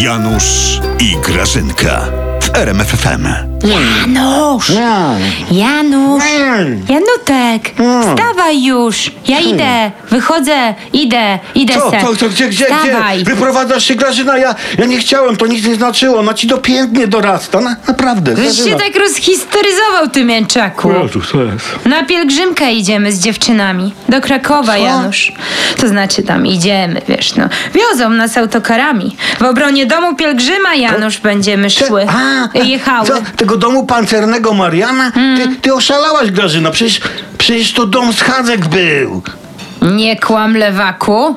Janusz i Grażynka w RMFFM. Janusz! Ja. Janusz! Janutek! Wstawaj już! Ja idę, wychodzę, idę, idę Co, se. to, to gdzie, gdzie, Wstawaj! gdzie? Wyprowadzasz się, Grażyna? Ja, ja nie chciałem, to nic nie znaczyło. Ona ci dopięknie dorasta, na, naprawdę. Żeś się Grażyna. tak rozhistoryzował, ty mięczaku. Jezus, to jest. Na pielgrzymkę idziemy z dziewczynami. Do Krakowa, Co? Janusz. To znaczy tam idziemy, wiesz, no. Wiozą nas autokarami. W obronie domu pielgrzyma, Janusz, będziemy szły. A, Jechały. Co, tego domu pancernego Mariana? Ty, ty oszalałaś, Grażyna. Przecież, przecież to dom schadzek był. Nie kłam, lewaku.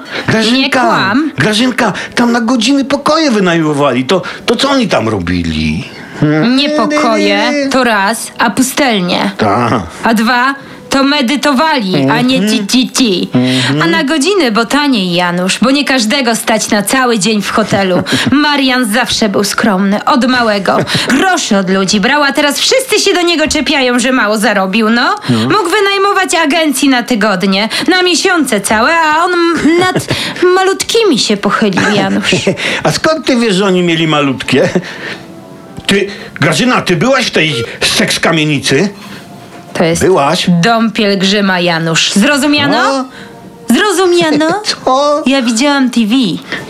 Nie kłam. Grażynka, tam na godziny pokoje wynajmowali. To, to co oni tam robili? Nie pokoje, to raz, a pustelnie. Tak. A dwa, to medytowali, a nie ci, ci, ci. A na godziny, bo taniej, Janusz, bo nie każdego stać na cały dzień w hotelu. Marian zawsze był skromny, od małego. Groszy od ludzi brał, a teraz wszyscy się do niego czepiają, że mało zarobił, no. Mógł wynajmować agencji na tygodnie, na miesiące całe, a on nad malutkimi się pochylił, Janusz. A skąd ty wiesz, że oni mieli malutkie? Ty, Grażyna, ty byłaś w tej seks kamienicy? To jest Byłaś? dom pielgrzyma, Janusz. Zrozumiano? No. Zrozumiano? Co? Ja widziałam TV.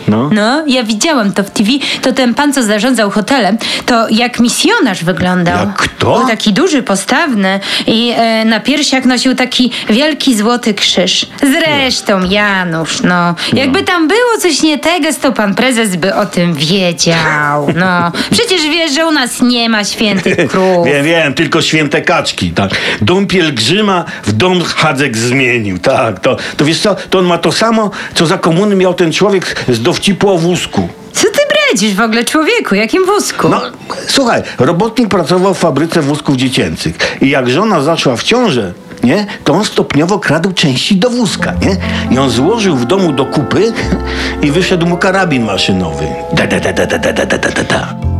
No. No, ja widziałam to w TV. To ten pan, co zarządzał hotelem, to jak misjonarz wyglądał. Jak kto? Był taki duży, postawny i e, na piersiach nosił taki wielki złoty krzyż. Zresztą, Janusz, no, jakby tam było coś nie teges, to pan prezes by o tym wiedział. No, przecież wiesz, że u nas nie ma świętych krów. Wiem, wiem, tylko święte kaczki, tak. Dom pielgrzyma w dom chadzek zmienił, tak. To, to wiesz co, to on ma to samo, co za komuny miał ten człowiek z dowcipu o wózku. Co ty bredzisz w ogóle, człowieku? Jakim wózku? No, słuchaj, robotnik pracował w fabryce wózków dziecięcych i jak żona zaszła w ciążę, nie, to on stopniowo kradł części do wózka, nie? I on złożył w domu do kupy i wyszedł mu karabin maszynowy. Da, da, da, da, da, da, da, da.